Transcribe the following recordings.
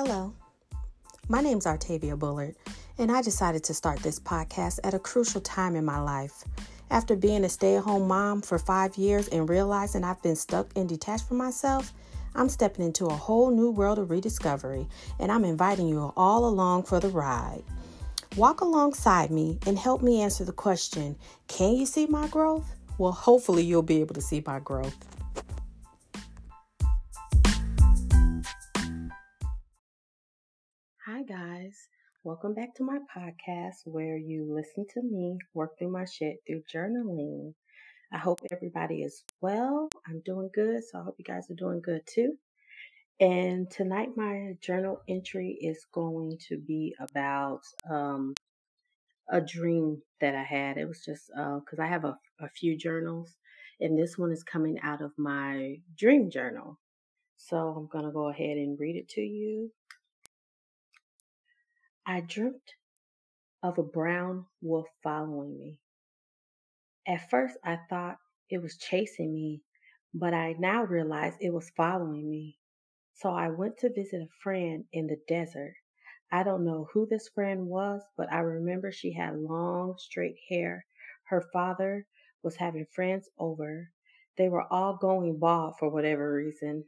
Hello, my name's Artavia Bullard, and I decided to start this podcast at a crucial time in my life. After being a stay at home mom for five years and realizing I've been stuck and detached from myself, I'm stepping into a whole new world of rediscovery, and I'm inviting you all along for the ride. Walk alongside me and help me answer the question Can you see my growth? Well, hopefully, you'll be able to see my growth. Welcome back to my podcast where you listen to me work through my shit through journaling. I hope everybody is well. I'm doing good, so I hope you guys are doing good too. And tonight, my journal entry is going to be about um, a dream that I had. It was just because uh, I have a, a few journals, and this one is coming out of my dream journal. So I'm going to go ahead and read it to you. I dreamt of a brown wolf following me. At first, I thought it was chasing me, but I now realize it was following me. So I went to visit a friend in the desert. I don't know who this friend was, but I remember she had long, straight hair. Her father was having friends over. They were all going bald for whatever reason.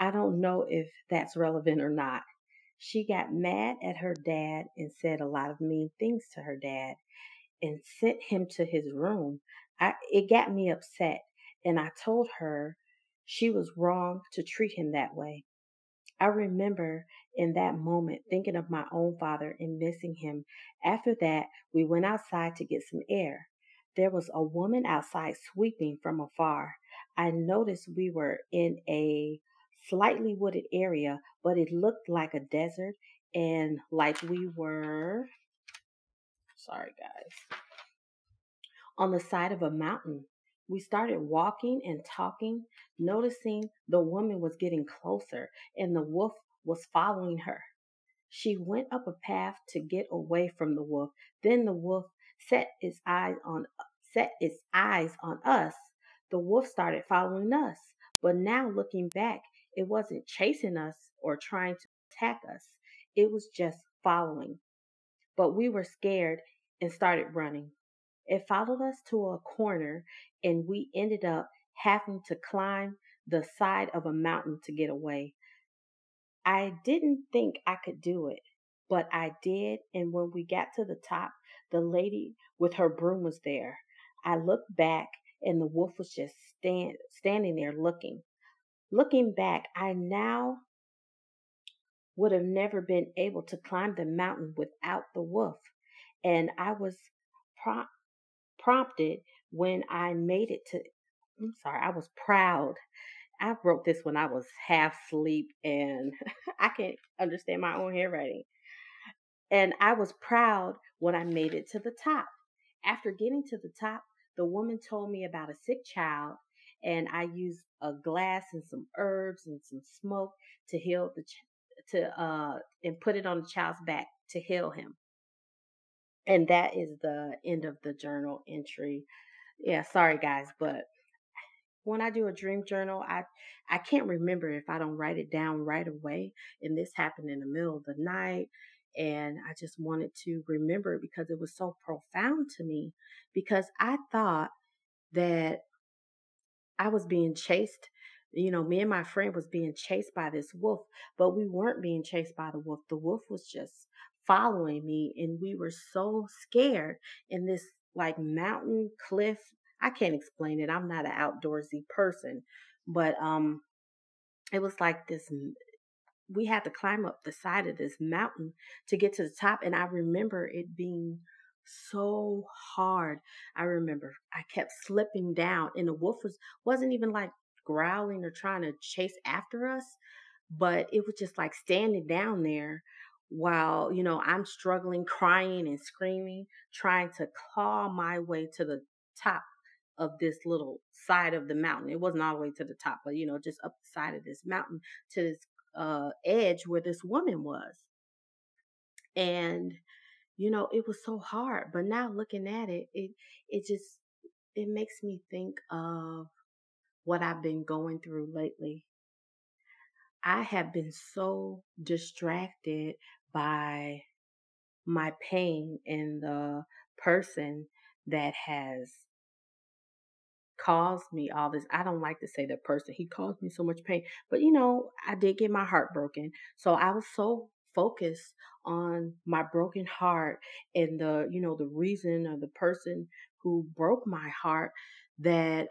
I don't know if that's relevant or not. She got mad at her dad and said a lot of mean things to her dad and sent him to his room. I, it got me upset, and I told her she was wrong to treat him that way. I remember in that moment thinking of my own father and missing him. After that, we went outside to get some air. There was a woman outside sweeping from afar. I noticed we were in a slightly wooded area, but it looked like a desert and like we were, sorry guys, on the side of a mountain. We started walking and talking, noticing the woman was getting closer and the wolf was following her. She went up a path to get away from the wolf. Then the wolf set its eyes on set its eyes on us. The wolf started following us. But now looking back, it wasn't chasing us or trying to attack us. It was just following. But we were scared and started running. It followed us to a corner and we ended up having to climb the side of a mountain to get away. I didn't think I could do it, but I did. And when we got to the top, the lady with her broom was there. I looked back and the wolf was just stand, standing there looking. Looking back, I now would have never been able to climb the mountain without the wolf. And I was pro- prompted when I made it to, I'm sorry, I was proud. I wrote this when I was half asleep and I can't understand my own handwriting. And I was proud when I made it to the top. After getting to the top, the woman told me about a sick child and I used a glass and some herbs and some smoke to heal the ch- to uh and put it on the child's back to heal him. And that is the end of the journal entry. Yeah, sorry guys, but when I do a dream journal, I I can't remember if I don't write it down right away. And this happened in the middle of the night. And I just wanted to remember it because it was so profound to me. Because I thought that I was being chased. You know, me and my friend was being chased by this wolf, but we weren't being chased by the wolf. The wolf was just following me and we were so scared in this like mountain cliff. I can't explain it. I'm not an outdoorsy person, but um it was like this we had to climb up the side of this mountain to get to the top and I remember it being so hard. I remember I kept slipping down and the wolf was wasn't even like growling or trying to chase after us, but it was just like standing down there while, you know, I'm struggling, crying and screaming, trying to claw my way to the top of this little side of the mountain. It wasn't all the way to the top, but you know, just up the side of this mountain to this uh edge where this woman was. And you know, it was so hard. But now looking at it, it it just it makes me think of what I've been going through lately. I have been so distracted by my pain and the person that has caused me all this. I don't like to say the person. He caused me so much pain. But you know, I did get my heart broken. So I was so focused on my broken heart and the, you know, the reason or the person who broke my heart that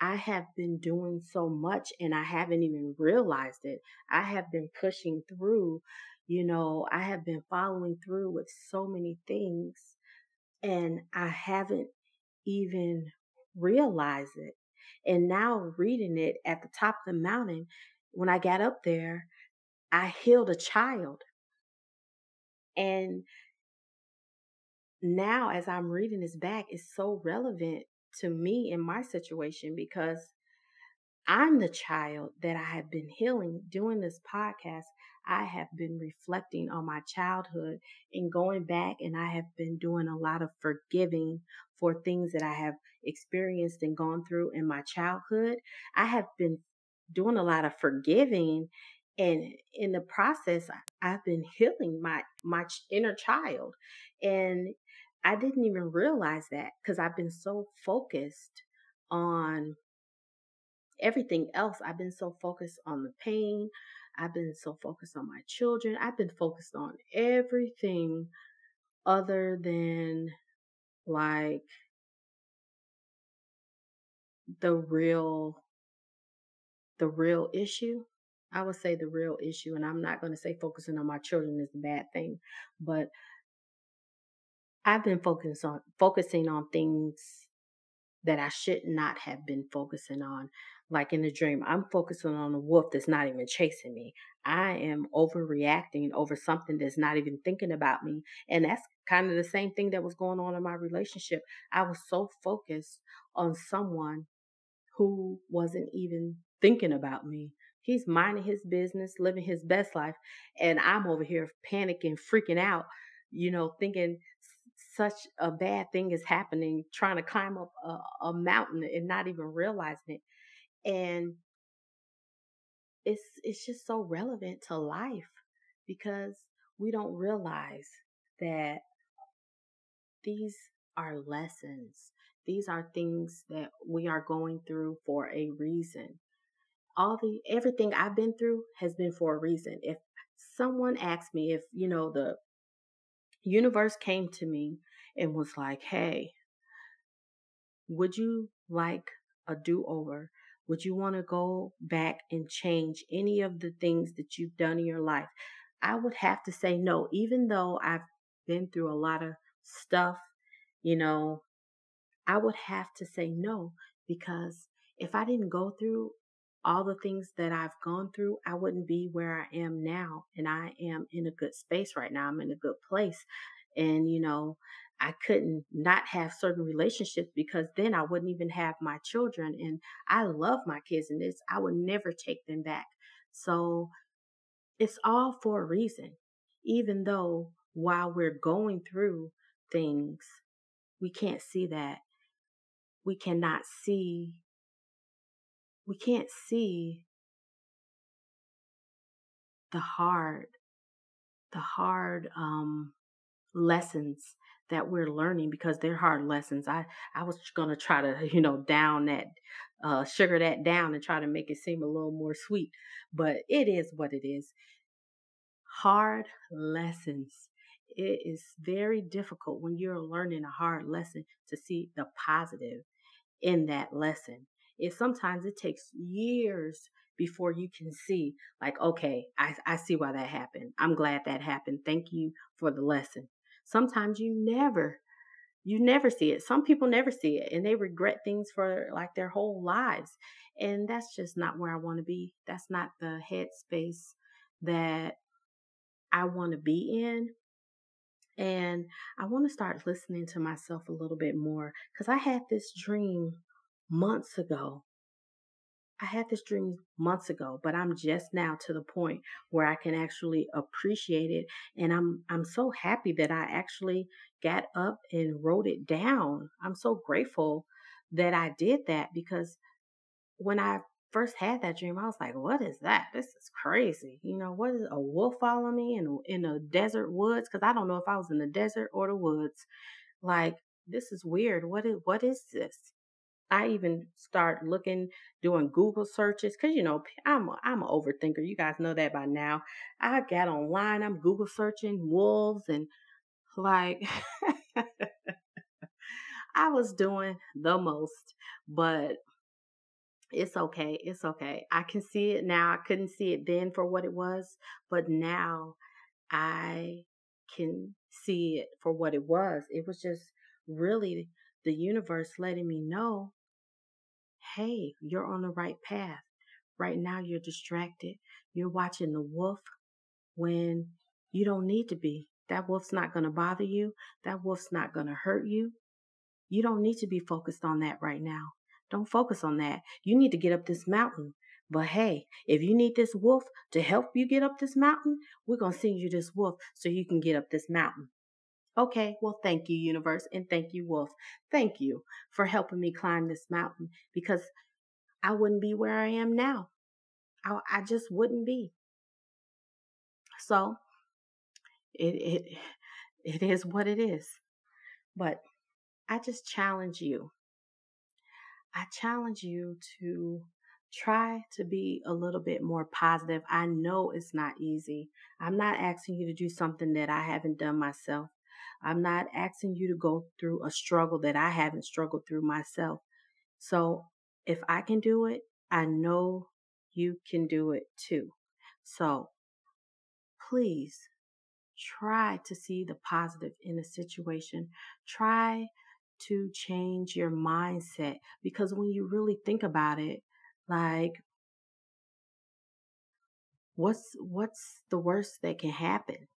I have been doing so much and I haven't even realized it. I have been pushing through, you know, I have been following through with so many things and I haven't even realized it. And now reading it at the top of the mountain, when I got up there, I healed a child. And now as I'm reading this back, it's so relevant to me in my situation because I'm the child that I have been healing. Doing this podcast, I have been reflecting on my childhood and going back, and I have been doing a lot of forgiving for things that I have experienced and gone through in my childhood. I have been doing a lot of forgiving, and in the process, I've been healing my my inner child, and I didn't even realize that because I've been so focused on everything else. I've been so focused on the pain. I've been so focused on my children. I've been focused on everything other than like the real the real issue. I would say the real issue and I'm not going to say focusing on my children is a bad thing, but I've been focusing on focusing on things that I should not have been focusing on. Like in the dream, I'm focusing on a wolf that's not even chasing me. I am overreacting over something that's not even thinking about me. And that's kind of the same thing that was going on in my relationship. I was so focused on someone who wasn't even thinking about me. He's minding his business, living his best life. And I'm over here panicking, freaking out, you know, thinking such a bad thing is happening, trying to climb up a, a mountain and not even realizing it. And it's it's just so relevant to life because we don't realize that these are lessons. These are things that we are going through for a reason. All the everything I've been through has been for a reason. If someone asked me if, you know, the universe came to me and was like, hey, would you like a do over? Would you want to go back and change any of the things that you've done in your life? I would have to say no, even though I've been through a lot of stuff, you know, I would have to say no because if I didn't go through all the things that I've gone through, I wouldn't be where I am now. And I am in a good space right now. I'm in a good place. And, you know, I couldn't not have certain relationships because then I wouldn't even have my children. And I love my kids and this, I would never take them back. So it's all for a reason. Even though while we're going through things, we can't see that. We cannot see, we can't see the hard, the hard, um, lessons that we're learning because they're hard lessons. I I was gonna try to you know down that uh, sugar that down and try to make it seem a little more sweet, but it is what it is. Hard lessons. It is very difficult when you're learning a hard lesson to see the positive in that lesson. It sometimes it takes years before you can see like okay I, I see why that happened i'm glad that happened thank you for the lesson Sometimes you never, you never see it. Some people never see it and they regret things for like their whole lives. And that's just not where I want to be. That's not the headspace that I want to be in. And I want to start listening to myself a little bit more because I had this dream months ago I had this dream months ago, but I'm just now to the point where I can actually appreciate it. And I'm, I'm so happy that I actually got up and wrote it down. I'm so grateful that I did that because when I first had that dream, I was like, what is that? This is crazy. You know, what is a wolf following me in in a desert woods? Because I don't know if I was in the desert or the woods. Like, this is weird. What is what is this? I even start looking, doing Google searches, cause you know I'm a, I'm an overthinker. You guys know that by now. I got online. I'm Google searching wolves and like I was doing the most, but it's okay. It's okay. I can see it now. I couldn't see it then for what it was, but now I can see it for what it was. It was just really the universe letting me know hey, you're on the right path. Right now, you're distracted. You're watching the wolf when you don't need to be. That wolf's not going to bother you. That wolf's not going to hurt you. You don't need to be focused on that right now. Don't focus on that. You need to get up this mountain. But hey, if you need this wolf to help you get up this mountain, we're going to send you this wolf so you can get up this mountain. Okay, well, thank you, universe, and thank you, wolf. Thank you for helping me climb this mountain because I wouldn't be where I am now. I, I just wouldn't be. So it it it is what it is. But I just challenge you. I challenge you to try to be a little bit more positive. I know it's not easy. I'm not asking you to do something that I haven't done myself. I'm not asking you to go through a struggle that I haven't struggled through myself. So if I can do it, I know you can do it too. So please try to see the positive in a situation. Try to change your mindset because when you really think about it, like what's what's the worst that can happen?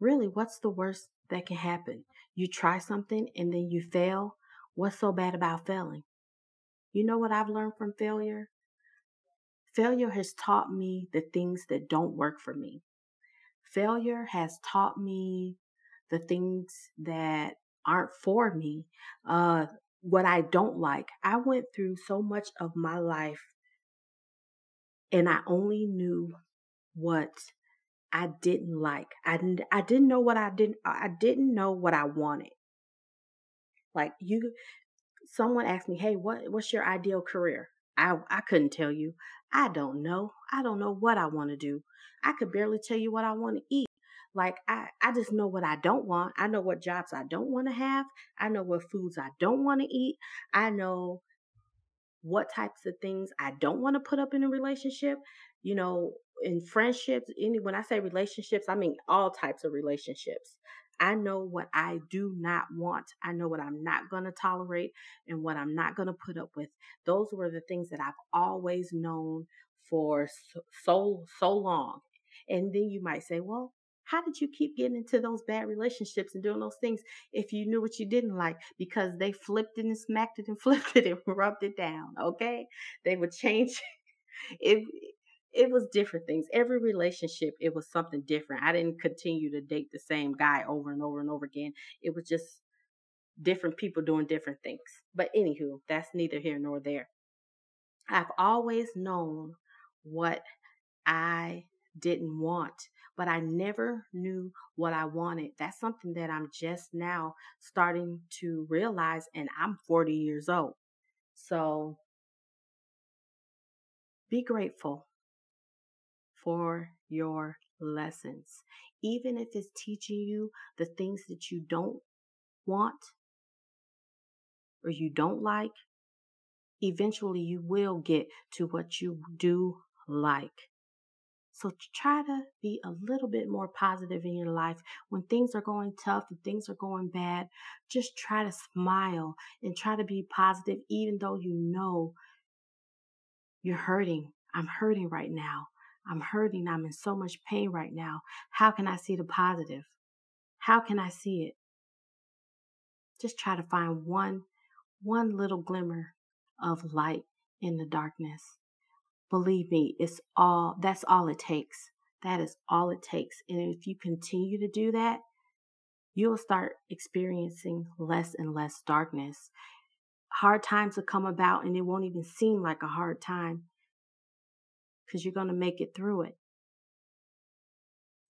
Really, what's the worst that can happen? You try something and then you fail. What's so bad about failing? You know what I've learned from failure? Failure has taught me the things that don't work for me. Failure has taught me the things that aren't for me, uh, what I don't like. I went through so much of my life and I only knew what I didn't like. I didn't, I didn't know what I didn't I didn't know what I wanted. Like you someone asked me, "Hey, what what's your ideal career?" I I couldn't tell you. I don't know. I don't know what I want to do. I could barely tell you what I want to eat. Like I, I just know what I don't want. I know what jobs I don't want to have. I know what foods I don't want to eat. I know what types of things I don't want to put up in a relationship. You know, in friendships, any when I say relationships, I mean all types of relationships. I know what I do not want. I know what I'm not going to tolerate and what I'm not going to put up with. Those were the things that I've always known for so so long. And then you might say, "Well, how did you keep getting into those bad relationships and doing those things if you knew what you didn't like? Because they flipped it and smacked it and flipped it and rubbed it down. Okay, they would change. It it was different things. Every relationship, it was something different. I didn't continue to date the same guy over and over and over again. It was just different people doing different things. But anywho, that's neither here nor there. I've always known what I didn't want, but I never knew what I wanted. That's something that I'm just now starting to realize, and I'm 40 years old. So be grateful for your lessons. Even if it's teaching you the things that you don't want or you don't like, eventually you will get to what you do like. So try to be a little bit more positive in your life. When things are going tough and things are going bad, just try to smile and try to be positive, even though you know you're hurting. I'm hurting right now. I'm hurting. I'm in so much pain right now. How can I see the positive? How can I see it? Just try to find one, one little glimmer of light in the darkness. Believe me, it's all, that's all it takes. That is all it takes. And if you continue to do that, you'll start experiencing less and less darkness. hard times will come about and it won't even seem like a hard time because you're going to make it through it.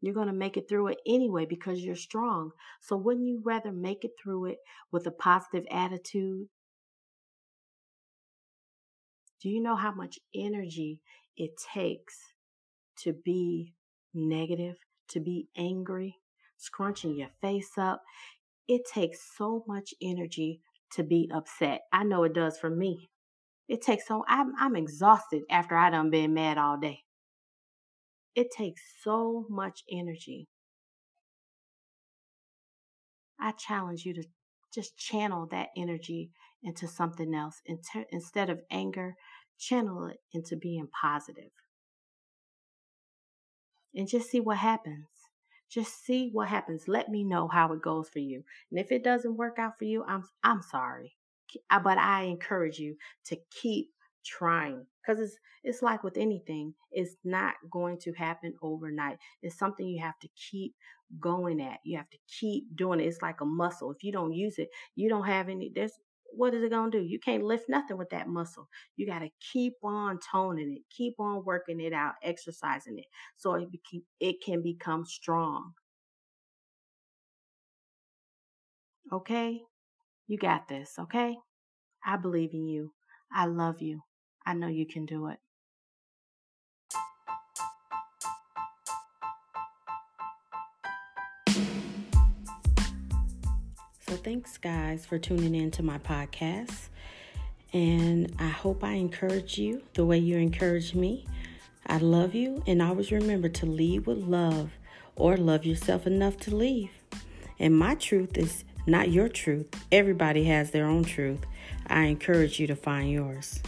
You're going to make it through it anyway because you're strong. So, wouldn't you rather make it through it with a positive attitude? Do you know how much energy it takes to be negative, to be angry, scrunching your face up? It takes so much energy to be upset. I know it does for me. It takes so I'm I'm exhausted after I done been mad all day. It takes so much energy. I challenge you to just channel that energy into something else. Instead of anger, channel it into being positive. And just see what happens. Just see what happens. Let me know how it goes for you. And if it doesn't work out for you, I'm I'm sorry. Uh, but I encourage you to keep trying because it's it's like with anything it's not going to happen overnight. It's something you have to keep going at you have to keep doing it. It's like a muscle. If you don't use it you don't have any there's what is it going to do? You can't lift nothing with that muscle. You got to keep on toning it keep on working it out exercising it so it, be- it can become strong. Okay you got this okay i believe in you i love you I know you can do it. So, thanks, guys, for tuning in to my podcast. And I hope I encourage you the way you encourage me. I love you, and always remember to lead with love or love yourself enough to leave. And my truth is not your truth. Everybody has their own truth. I encourage you to find yours.